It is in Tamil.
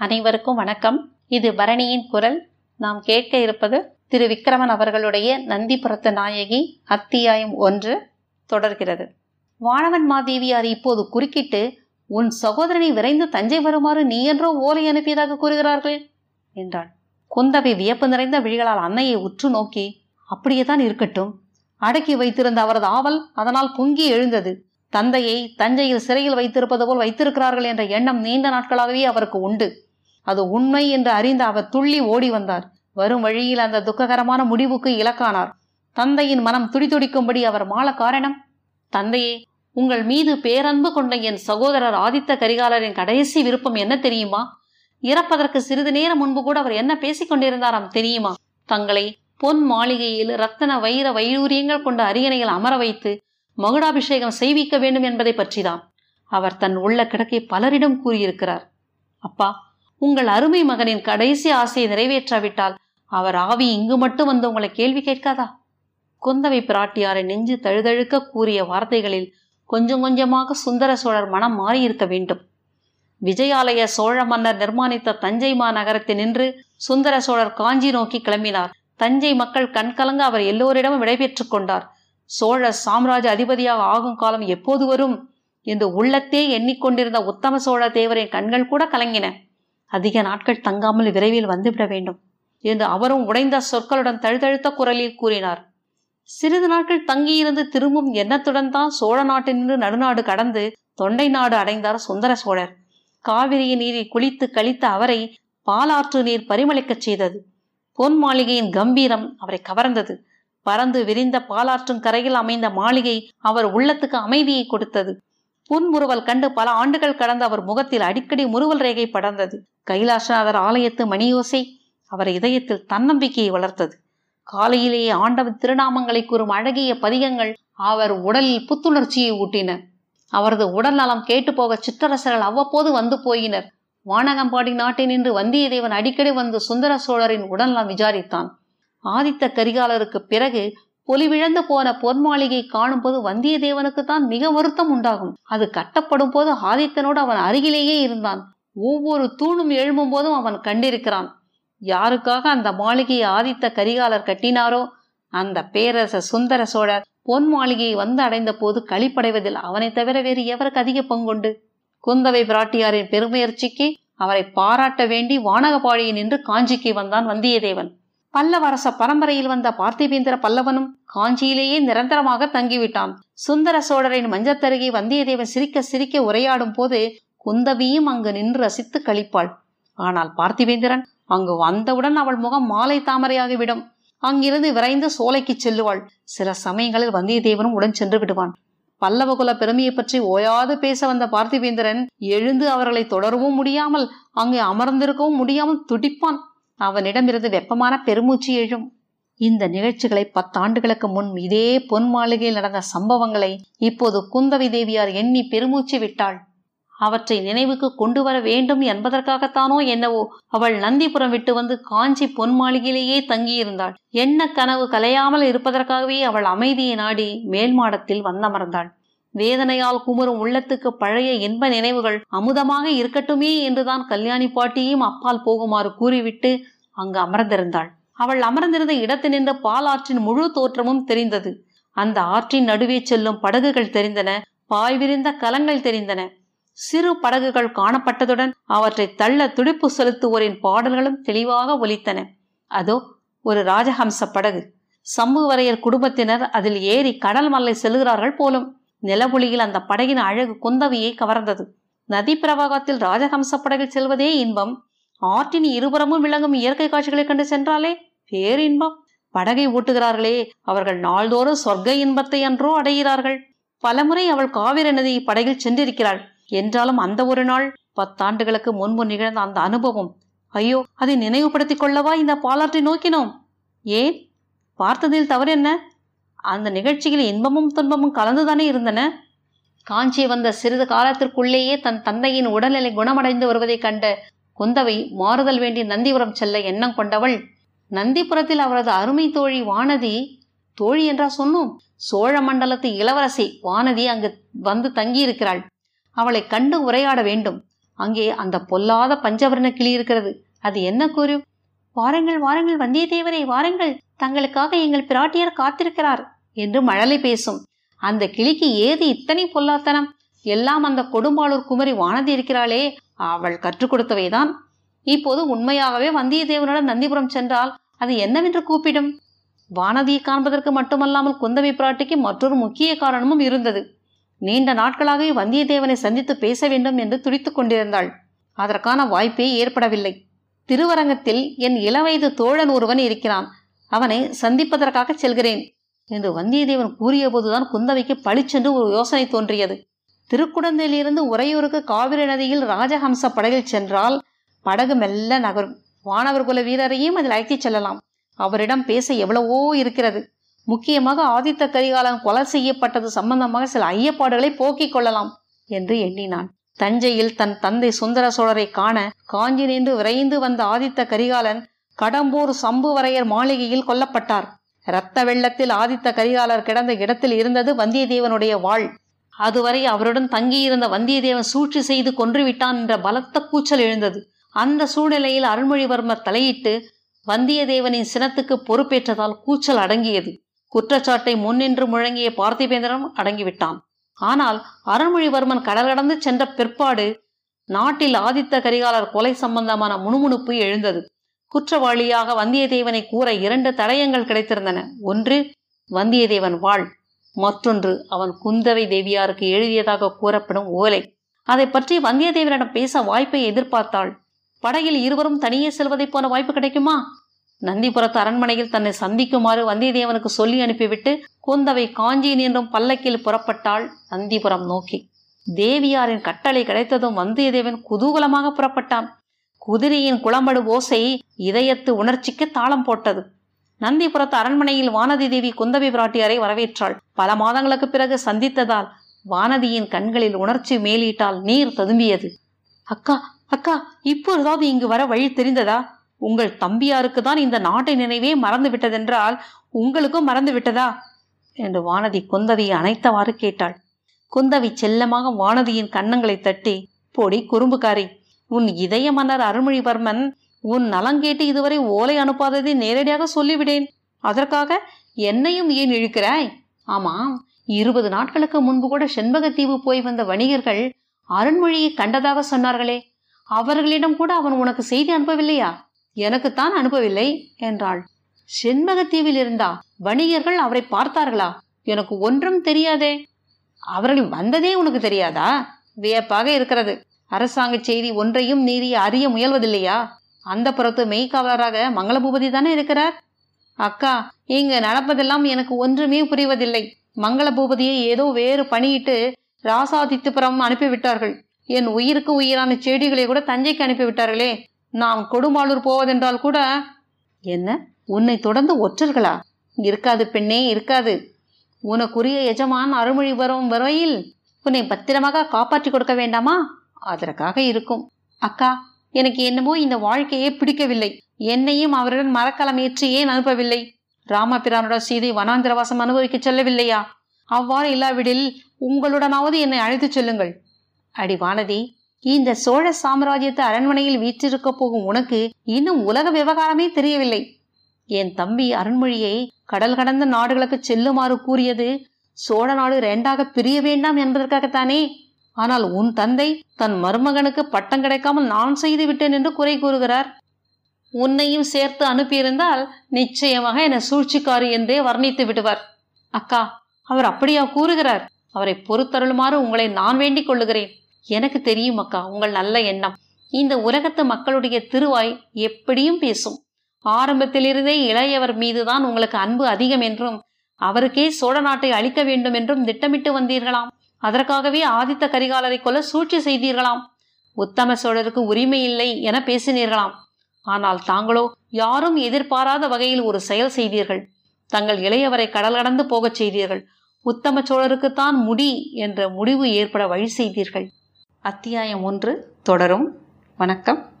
அனைவருக்கும் வணக்கம். இது பரணியின் குரல். நாம் கேட்க இருப்பது திரு விக்ரமன் அவர்களுடைய நந்திபுரத்து நாயகி அத்தியாயம் ஒன்று தொடர்கிறது. வானவன் மாதேவியார் இப்போது குறுக்கிட்டு உன் சகோதரனை விரைந்து தஞ்சை வருமாறு நீ என்றோ ஓலை அனுப்பியதாக கூறுகிறார்கள்? என்றாள் குந்தவை வியப்பு நிறைந்த விழிகளால் அன்னையை உற்று நோக்கி அப்படியேதான் இருக்கட்டும். அடக்கி வைத்திருந்த அவரது ஆவல் அதனால் பொங்கி எழுந்தது. தந்தையை தஞ்சையில் சிறையில் வைத்திருப்பது போல் வைத்திருக்கிறார்கள் என்ற எண்ணம் நீண்ட நாட்களாகவே அவருக்கு உண்டு. அது உண்மை என்று அறிந்து அவர் துள்ளி ஓடி வந்தார். வரும் வழியில் அந்த துக்ககரமான முடிவுக்கு இலக்கானார். தந்தையின் மனம் துடிதுடிக்கும்படி அவர் மாள காரணம்? தந்தையே உங்கள் மீது பேரன்பு கொண்ட என் சகோதரர் ஆதித்த கரிகாலரின் கடைசி விருப்பம் என்ன தெரியுமா? இறப்பதற்கு சிறிது நேரம் முன்பு கூட அவர் என்ன பேசிக் கொண்டிருந்தாராம் தெரியுமா? தங்களை பொன் மாளிகையில் ரத்தன வைர வைடூரியங்கள் கொண்ட அரியணையில் அமர வைத்து மகுடாபிஷேகம் செய்விக்க வேண்டும் என்பதை பற்றிதான் அவர் தன் உள்ள கிடக்கை பலரிடம் கூறியிருக்கிறார். அப்பா உங்கள் அருமை மகனின் கடைசி ஆசையை நிறைவேற்றாவிட்டால் அவர் ஆவி இங்கு மட்டும் வந்து உங்களை கேள்வி கேட்காதா? குந்தவை பிராட்டியாரை நெஞ்சு தழுதழுக்க கூறிய வார்த்தைகளில் கொஞ்சம் கொஞ்சமாக சுந்தர சோழர் மனம் மாறியிருக்க வேண்டும். விஜயாலய சோழ மன்னர் நிர்மாணித்த தஞ்சை மாநகரத்தில் நின்று சுந்தர சோழர் காஞ்சி நோக்கி கிளம்பினார். தஞ்சை மக்கள் கண்கலங்க அவர் எல்லோரிடமும் விடைபெற்றுக் கொண்டார். சோழ சாம்ராஜ் அதிபதியாக ஆகும் காலம் எப்போது வரும்? என்று உள்ளத்தே எண்ணிக்கொண்டிருந்த உத்தம சோழ தேவரின் கண்கள் கூட கலங்கின. அதிக நாட்கள் தங்காமல் விரைவில் வந்துவிட வேண்டும் என்று அவரும் உடைந்த சொற்களுடன் தழுதழுத்த குரலில் கூறினார். சிறிது நாட்கள் தங்கியிருந்து திரும்பும் எண்ணத்துடன் தான் சோழ நாட்டினின்று நடுநாடு கடந்து தொண்டை நாடு அடைந்தார் சுந்தர சோழர். காவிரியின் நீரில் குளித்து கழித்த அவரை பாலாற்று நீர் பரிமளிக்கச் செய்தது. பொன் மாளிகையின் கம்பீரம் அவரை கவர்ந்தது. பறந்து விரிந்த பாலாற்றும் கரையில் அமைந்த மாளிகை அவர் உள்ளத்துக்கு அமைதியை கொடுத்தது. புன்முறுவல் கண்டு பல ஆண்டுகள் கடந்த அவர் முகத்தில் அடிக்கடி முறுவல் ரேகை படர்ந்தது. கைலாசநாதர் ஆலயத்து மணியோசை அவர் இதயத்தில் தன்னம்பிக்கையை வளர்த்தது. காலையிலேயே ஆண்டவன் திருநாமங்களை கூறும் அழகிய பதிகங்கள் அவர் உடலில் புத்துணர்ச்சியை ஊட்டின. அவரது உடல் நலம் கேட்டு போக சிற்றரசர்கள் அவ்வப்போது வந்து போயினர். வானகம்பாடி நாட்டினின்று வந்தியத்தேவன் அடிக்கடி வந்து சுந்தர சோழரின் உடல்நலம் விசாரித்தான். ஆதித்த கரிகாலருக்கு பிறகு ஒலிவிழந்து போன பொன் மாளிகை காணும் போது வந்தியத்தேவனுக்குத்தான் மிக வருத்தம் உண்டாகும். அது கட்டப்படும் போது ஆதித்தனோடு அவன் அருகிலேயே இருந்தான். ஒவ்வொரு தூணும் எழும்பும் போதும் அவன் கண்டிருக்கிறான். யாருக்காக அந்த மாளிகையை ஆதித்த கரிகாலர் கட்டினாரோ அந்த பேரரசர் சுந்தர சோழர் பொன் மாளிகையை வந்து அடைந்த போது களிப்படைவதில் அவனை தவிர வேறு எவருக்கு அதிக பங்குண்டு? குந்தவை பிராட்டியாரின் பெருமுயற்சிக்கு அவரை பாராட்ட வேண்டி வானகபாடியை நின்று காஞ்சிக்கு வந்தான் வந்தியத்தேவன். பல்லவரச பரம்பரையில் வந்த பார்த்திபேந்திர பல்லவனும் காஞ்சியிலேயே நிரந்தரமாக தங்கிவிட்டான். சுந்தர சோழரின் மஞ்சத்தருகே வந்தியத்தேவன் சிரிக்க சிரிக்க உரையாடும் போது குந்தவியும் அங்கு நின்று ரசித்து கழிப்பாள் ஆனால் பார்த்திவேந்திரன் அங்கு வந்தவுடன் அவள் முகம் மாலை தாமரையாகிவிடும். அங்கிருந்து விரைந்து சோலைக்கு செல்லுவாள். சில சமயங்களில் வந்தியத்தேவனும் உடன் சென்று விடுவான். பல்லவகுல பெருமையை பற்றி ஓயாது பேச வந்த பார்த்திபேந்திரன் எழுந்து அவர்களை தொடரவும் முடியாமல் அங்கே அமர்ந்திருக்கவும் முடியாமல் துடிப்பான். அவனிடமிருந்து வெப்பமான பெருமூச்சு எழும். இந்த நிகழ்ச்சிகளை பத்தாண்டுகளுக்கு முன் இதே பொன் மாளிகையில் நடந்த சம்பவங்களை இப்போது குந்தவி தேவியார் எண்ணி பெருமூச்சு விட்டாள். அவற்றை நினைவுக்கு கொண்டு வர வேண்டும் என்பதற்காகத்தானோ என்னவோ அவள் நந்திபுரம் விட்டு வந்து காஞ்சி பொன் மாளிகையிலேயே தங்கியிருந்தாள். என்ன கனவு கலையாமல் இருப்பதற்காகவே அவள் அமைதியை நாடி மேல் மாடத்தில் வந்தமர்ந்தாள். வேதனையால் குமரும் உள்ளத்துக்கு பழைய இன்ப நினைவுகள் அமுதமாக இருக்கட்டுமே என்றுதான் கல்யாணி பாட்டியும் அப்பால் போகுமாறு கூறிவிட்டு அங்கு அமர்ந்திருந்தாள். அவள் அமர்ந்திருந்த இடத்து நின்று பாலாற்றின் முழு தோற்றமும் தெரிந்தது. அந்த ஆற்றின் நடுவே செல்லும் படகுகள் தெரிந்தன. பாய் விரிந்த கலங்கள் தெரிந்தன. சிறு படகுகள் காணப்பட்டதுடன் அவற்றை தள்ள துடிப்பு செலுத்துவோரின் பாடல்களும் தெளிவாக ஒலித்தன. அதோ ஒரு ராஜஹம்ச படகு. சம்புவரையர் குடும்பத்தினர் அதில் ஏறி கடல் மல்லை செல்கிறார்கள் போலும் நிலவொளியில் அந்த படகின் அழகு குந்தவியை கவர்ந்தது. நதி பிரவாகத்தில் ராஜஹம்ச படகில் செல்வதே இன்பம். ஆற்றின் இருபுறமும் விளங்கும் இயற்கை காட்சிகளை கண்டு சென்றாலே பேரின்பம். படகை ஓட்டுகிறார்களே அவர்கள் நாள்தோறும் சொர்க்க இன்பத்தை அன்றோ அடைகிறார்கள். பலமுறை அவள் காவிரி நதி படகில் சென்றிருக்கிறாள். என்றாலும் அந்த ஒரு நாள் பத்தாண்டுகளுக்கு முன்பு நிகழ்ந்த அந்த அனுபவம். ஐயோ அதை நினைவுபடுத்திக் கொள்ளவா இந்த பாலாற்றை நோக்கினோம்? ஏன்? பார்த்ததில் தவறு என்ன அந்த நிகழ்ச்சியில் இன்பமும் துன்பமும் கலந்துதானே இருந்தன? காஞ்சி வந்த சிறிது காலத்திற்குள்ளேயே தன் தந்தையின் உடல்நிலை குணமடைந்து வருவதைக் கண்ட குந்தவை மாறுதல் வேண்டி நந்திபுரம் செல்ல எண்ணம் கொண்டவள் நந்திபுரத்தில் அவரது அருமை தோழி வானதி தோழி என்றா சொன்னோம் சோழ மண்டலத்து இளவரசி வானதி அங்கு வந்து தங்கியிருக்கிறாள். அவளை கண்டு உரையாட வேண்டும். அங்கே அந்த பொல்லாத பஞ்சவர்ண கிளி இருக்கிறது. அது என்ன கூறும் வாருங்கள் வாருங்கள் வந்தியத்தேவரை வாருங்கள். தங்களுக்காக எங்கள் பிராட்டியார் காத்திருக்கிறார் என்று மழலை பேசும். அந்த கிளிக்கு ஏது இத்தனை பொல்லாத்தனம்? எல்லாம் அந்த கொடும்பாளூர் குமரி வானதி இருக்கிறாளே அவள் கற்றுக் கொடுத்தவைதான். இப்போது உண்மையாகவே வந்தியத்தேவனுடன் நந்திபுரம் சென்றால் அது என்னவென்று கூப்பிடும்? வானதியை காண்பதற்கு மட்டுமல்லாமல் குந்தவை பிராட்டிக்கு மற்றொரு முக்கிய காரணமும் இருந்தது. நீண்ட நாட்களாகவே வந்தியத்தேவனை சந்தித்து பேச வேண்டும் என்று துடித்துக் கொண்டிருந்தாள். அதற்கான வாய்ப்பே ஏற்படவில்லை. திருவரங்கத்தில் என் இளவயது தோழன் ஒருவன் இருக்கிறான். அவனை சந்திப்பதற்காக செல்கிறேன் என்று வந்தியத்தேவன் கூறியபோதுதான் குந்தவைக்கு பளிச்சென்று ஒரு யோசனை தோன்றியது. திருக்குடந்தையிலிருந்து உறையூருக்கு காவிரி நதியில் ராஜஹம்ச படகில் சென்றால் படகு மெல்ல நகரும். வானவர் குல வீரரையும் அதில் அழைத்துச் செல்லலாம். அவரிடம் பேச எவ்வளவோ இருக்கிறது. முக்கியமாக ஆதித்த கரிகாலன் கொலை செய்யப்பட்டது சம்பந்தமாக சில ஐயப்பாடுகளை போக்கிக் கொள்ளலாம் என்று எண்ணினான். தஞ்சையில் தன் தந்தை சுந்தர சோழரை காண காஞ்சி நின்று விரைந்து வந்த ஆதித்த கரிகாலன் கடம்பூர் சம்புவரையர் மாளிகையில் கொல்லப்பட்டார். இரத்த வெள்ளத்தில் ஆதித்த கரிகாலர் கிடந்த இடத்தில் இருந்தது வந்தியத்தேவனுடைய வாழ். அதுவரை அவருடன் தங்கியிருந்த வந்தியத்தேவன் சூழ்ச்சி செய்து கொன்றுவிட்டான் என்ற பலத்த கூச்சல் எழுந்தது. அந்த சூழ்நிலையில் அருள்மொழிவர்மர் தலையிட்டு வந்தியத்தேவனின் சினத்துக்கு பொறுப்பேற்றதால் கூச்சல் அடங்கியது. குற்றச்சாட்டை முன்னின்று முழங்கிய பார்த்திபேந்திரன் அடங்கிவிட்டான். ஆனால் அருள்மொழிவர்மன் கடல் கடந்து சென்ற பிற்பாடு நாட்டில் ஆதித்த கரிகாலர் கொலை சம்பந்தமான முணுமுணுப்பு எழுந்தது. குற்றவாளியாக வந்தியத்தேவனை கூற இரண்டு தடயங்கள் கிடைத்திருந்தன. ஒன்று வந்தியத்தேவன் வாழ். மற்றொன்று அவன் குந்தவை தேவியாருக்கு எழுதியதாக கூறப்படும் ஓலை. அதை பற்றி வந்தியத்தேவனிடம் பேச வாய்ப்பை எதிர்பார்த்தாள். படகில் இருவரும் தனியே செல்வதைப் போன வாய்ப்பு கிடைக்குமா? நந்திபுரத்து அரண்மனையில் தன்னை சந்திக்குமாறு வந்தியத்தேவனுக்கு சொல்லி அனுப்பிவிட்டு குந்தவை காஞ்சியின் என்றும் பல்லக்கில் புறப்பட்டாள் நந்திபுரம் நோக்கி. தேவியாரின் கட்டளை கிடைத்ததும் வந்தியத்தேவன் குதூகலமாக புறப்பட்டான். குதிரையின் குளம்படு ஓசை இதயத்து உணர்ச்சிக்கு தாளம் போட்டது. நந்திபுரத்து அரண்மனையில் வானதி தேவி குந்தவை பிராட்டியாரை வரவேற்றாள். பல மாதங்களுக்கு பிறகு சந்தித்ததால் வானதியின் கண்களில் உணர்ச்சி மேலீட்டால் நீர் ததும்பியது. அக்கா அக்கா இப்பொழுதாவது இங்கு வர வழி தெரிந்ததா? உங்கள் தம்பியாருக்கு தான் இந்த நாட்டை நினைவே மறந்து விட்டதென்றால் உங்களுக்கும் மறந்து விட்டதா என்று வானதி குந்தவியை அணைத்தவாறு கேட்டாள். குந்தவி செல்லமாக வானதியின் கன்னங்களை தட்டி பொடி குறும்புக்காரி உன் இதய மன்னர் அருள்மொழிவர்மன் உன் நலங்கேட்டு இதுவரை ஓலை அனுப்பாததை நேரடியாக சொல்லிவிடேன். அதற்காக என்னையும் ஏன் இழுக்கிறாய்? ஆமாம் இருபது நாட்களுக்கு முன்பு கூட செண்பகத்தீவு போய் வந்த வணிகர்கள் அருண்மொழியை கண்டதாக சொன்னார்களே. அவர்களிடம் கூட அவன் உனக்கு செய்தி அனுப்பவில்லையா? எனக்குத்தான் அனுப்பவில்லை என்றாள். செண்பகத்தீவில் இருந்தா வணிகர்கள் அவரை பார்த்தார்களா? எனக்கு ஒன்றும் தெரியாதே. அவர்கள் வந்ததே உனக்கு தெரியாதா? வியப்பாக இருக்கிறது. அரசாங்க செய்தி ஒன்றையும் நீரி அறிய முயல்வதில்லையா? அந்த புறத்து மெய்காவலராக மங்களபூபதி தானே இருக்கிறார்? அக்கா இங்கு நடப்பதெல்லாம் எனக்கு ஒன்றுமே புரிவதில்லை. மங்கள பூபதியை ஏதோ வேறு பணியிட்டு ராசாதித்துப்புறம் அனுப்பிவிட்டார்கள். என் உயிருக்கு உயிரான செடிகளை கூட தஞ்சைக்கு அனுப்பிவிட்டார்களே. நாம் கொடுமாளூர் போவதென்றால் கூட என்ன? உன்னை தொடர்ந்து ஒற்றர்களா? இருக்காது பெண்ணே இருக்காது. உனக்குரிய எஜமான் அருள்மொழி வரும் வரையில் உன்னை பத்திரமாக காப்பாற்றி கொடுக்க வேண்டாமா? அதற்காக இருக்கும். அக்கா எனக்கு என்னமோ இந்த வாழ்க்கையே பிடிக்கவில்லை. என்னையும் அவருடன் மரக்கலம் ஏற்றி ஏன் அனுப்பவில்லை? ராமபிரானோட சீதை வனாந்திரவாசம் அனுபவிக்க செல்லவில்லையா? அவ்வாறு இல்லாவிடில் உங்களுடனாவது என்னை அழைத்துச் செல்லுங்கள். அடி வானதி இந்த சோழ சாம்ராஜ்யத்து அரண்மனையில் வீற்றிருக்க போகும் உனக்கு இன்னும் உலக விவகாரமே தெரியவில்லை. என் தம்பி அருண்மொழியை கடல் கடந்த நாடுகளுக்கு செல்லுமாறு கூறியது சோழ நாடு இரண்டாக பிரிய வேண்டாம் என்பதற்காகத்தானே. ஆனால் உன் தந்தை தன் மருமகனுக்கு பட்டம் கிடைக்காமல் நான் செய்து விட்டேன் என்று குறை கூறுகிறார். உன்னையும் சேர்த்து அனுப்பியிருந்தால் நிச்சயமாக என்னை சூழ்ச்சிக்காரி என்றே வர்ணித்து விடுவார். அக்கா அவர் அப்படியா கூறுகிறார். அவரை பொறுத்தருளுமாறு உங்களை நான் வேண்டிக் கொள்ளுகிறேன். எனக்கு தெரியும் அக்கா உங்கள் நல்ல எண்ணம். இந்த உலகத்து மக்களுடைய திருவாய் எப்படியும் பேசும். ஆரம்பத்திலிருந்தே இளையவர் மீதுதான் உங்களுக்கு அன்பு அதிகம் என்றும் அவருக்கே சோழ நாட்டை அழிக்க வேண்டும் என்றும் திட்டமிட்டு வந்தீர்களாம். அதற்காகவே ஆதித்த கரிகாலரை கொல்ல சூழ்ச்சி செய்தீர்களாம். உத்தம சோழருக்கு உரிமை இல்லை என பேசினீர்களாம். ஆனால் தாங்களோ யாரும் எதிர்பாராத வகையில் ஒரு செயல் செய்தீர்கள். தங்கள் இளையவரை கடல் கடந்து போகச் செய்தீர்கள். உத்தம சோழருக்குத்தான் முடி என்ற முடிவு ஏற்பட வழி செய்தீர்கள். அத்தியாயம் ஒன்று தொடரும். வணக்கம்.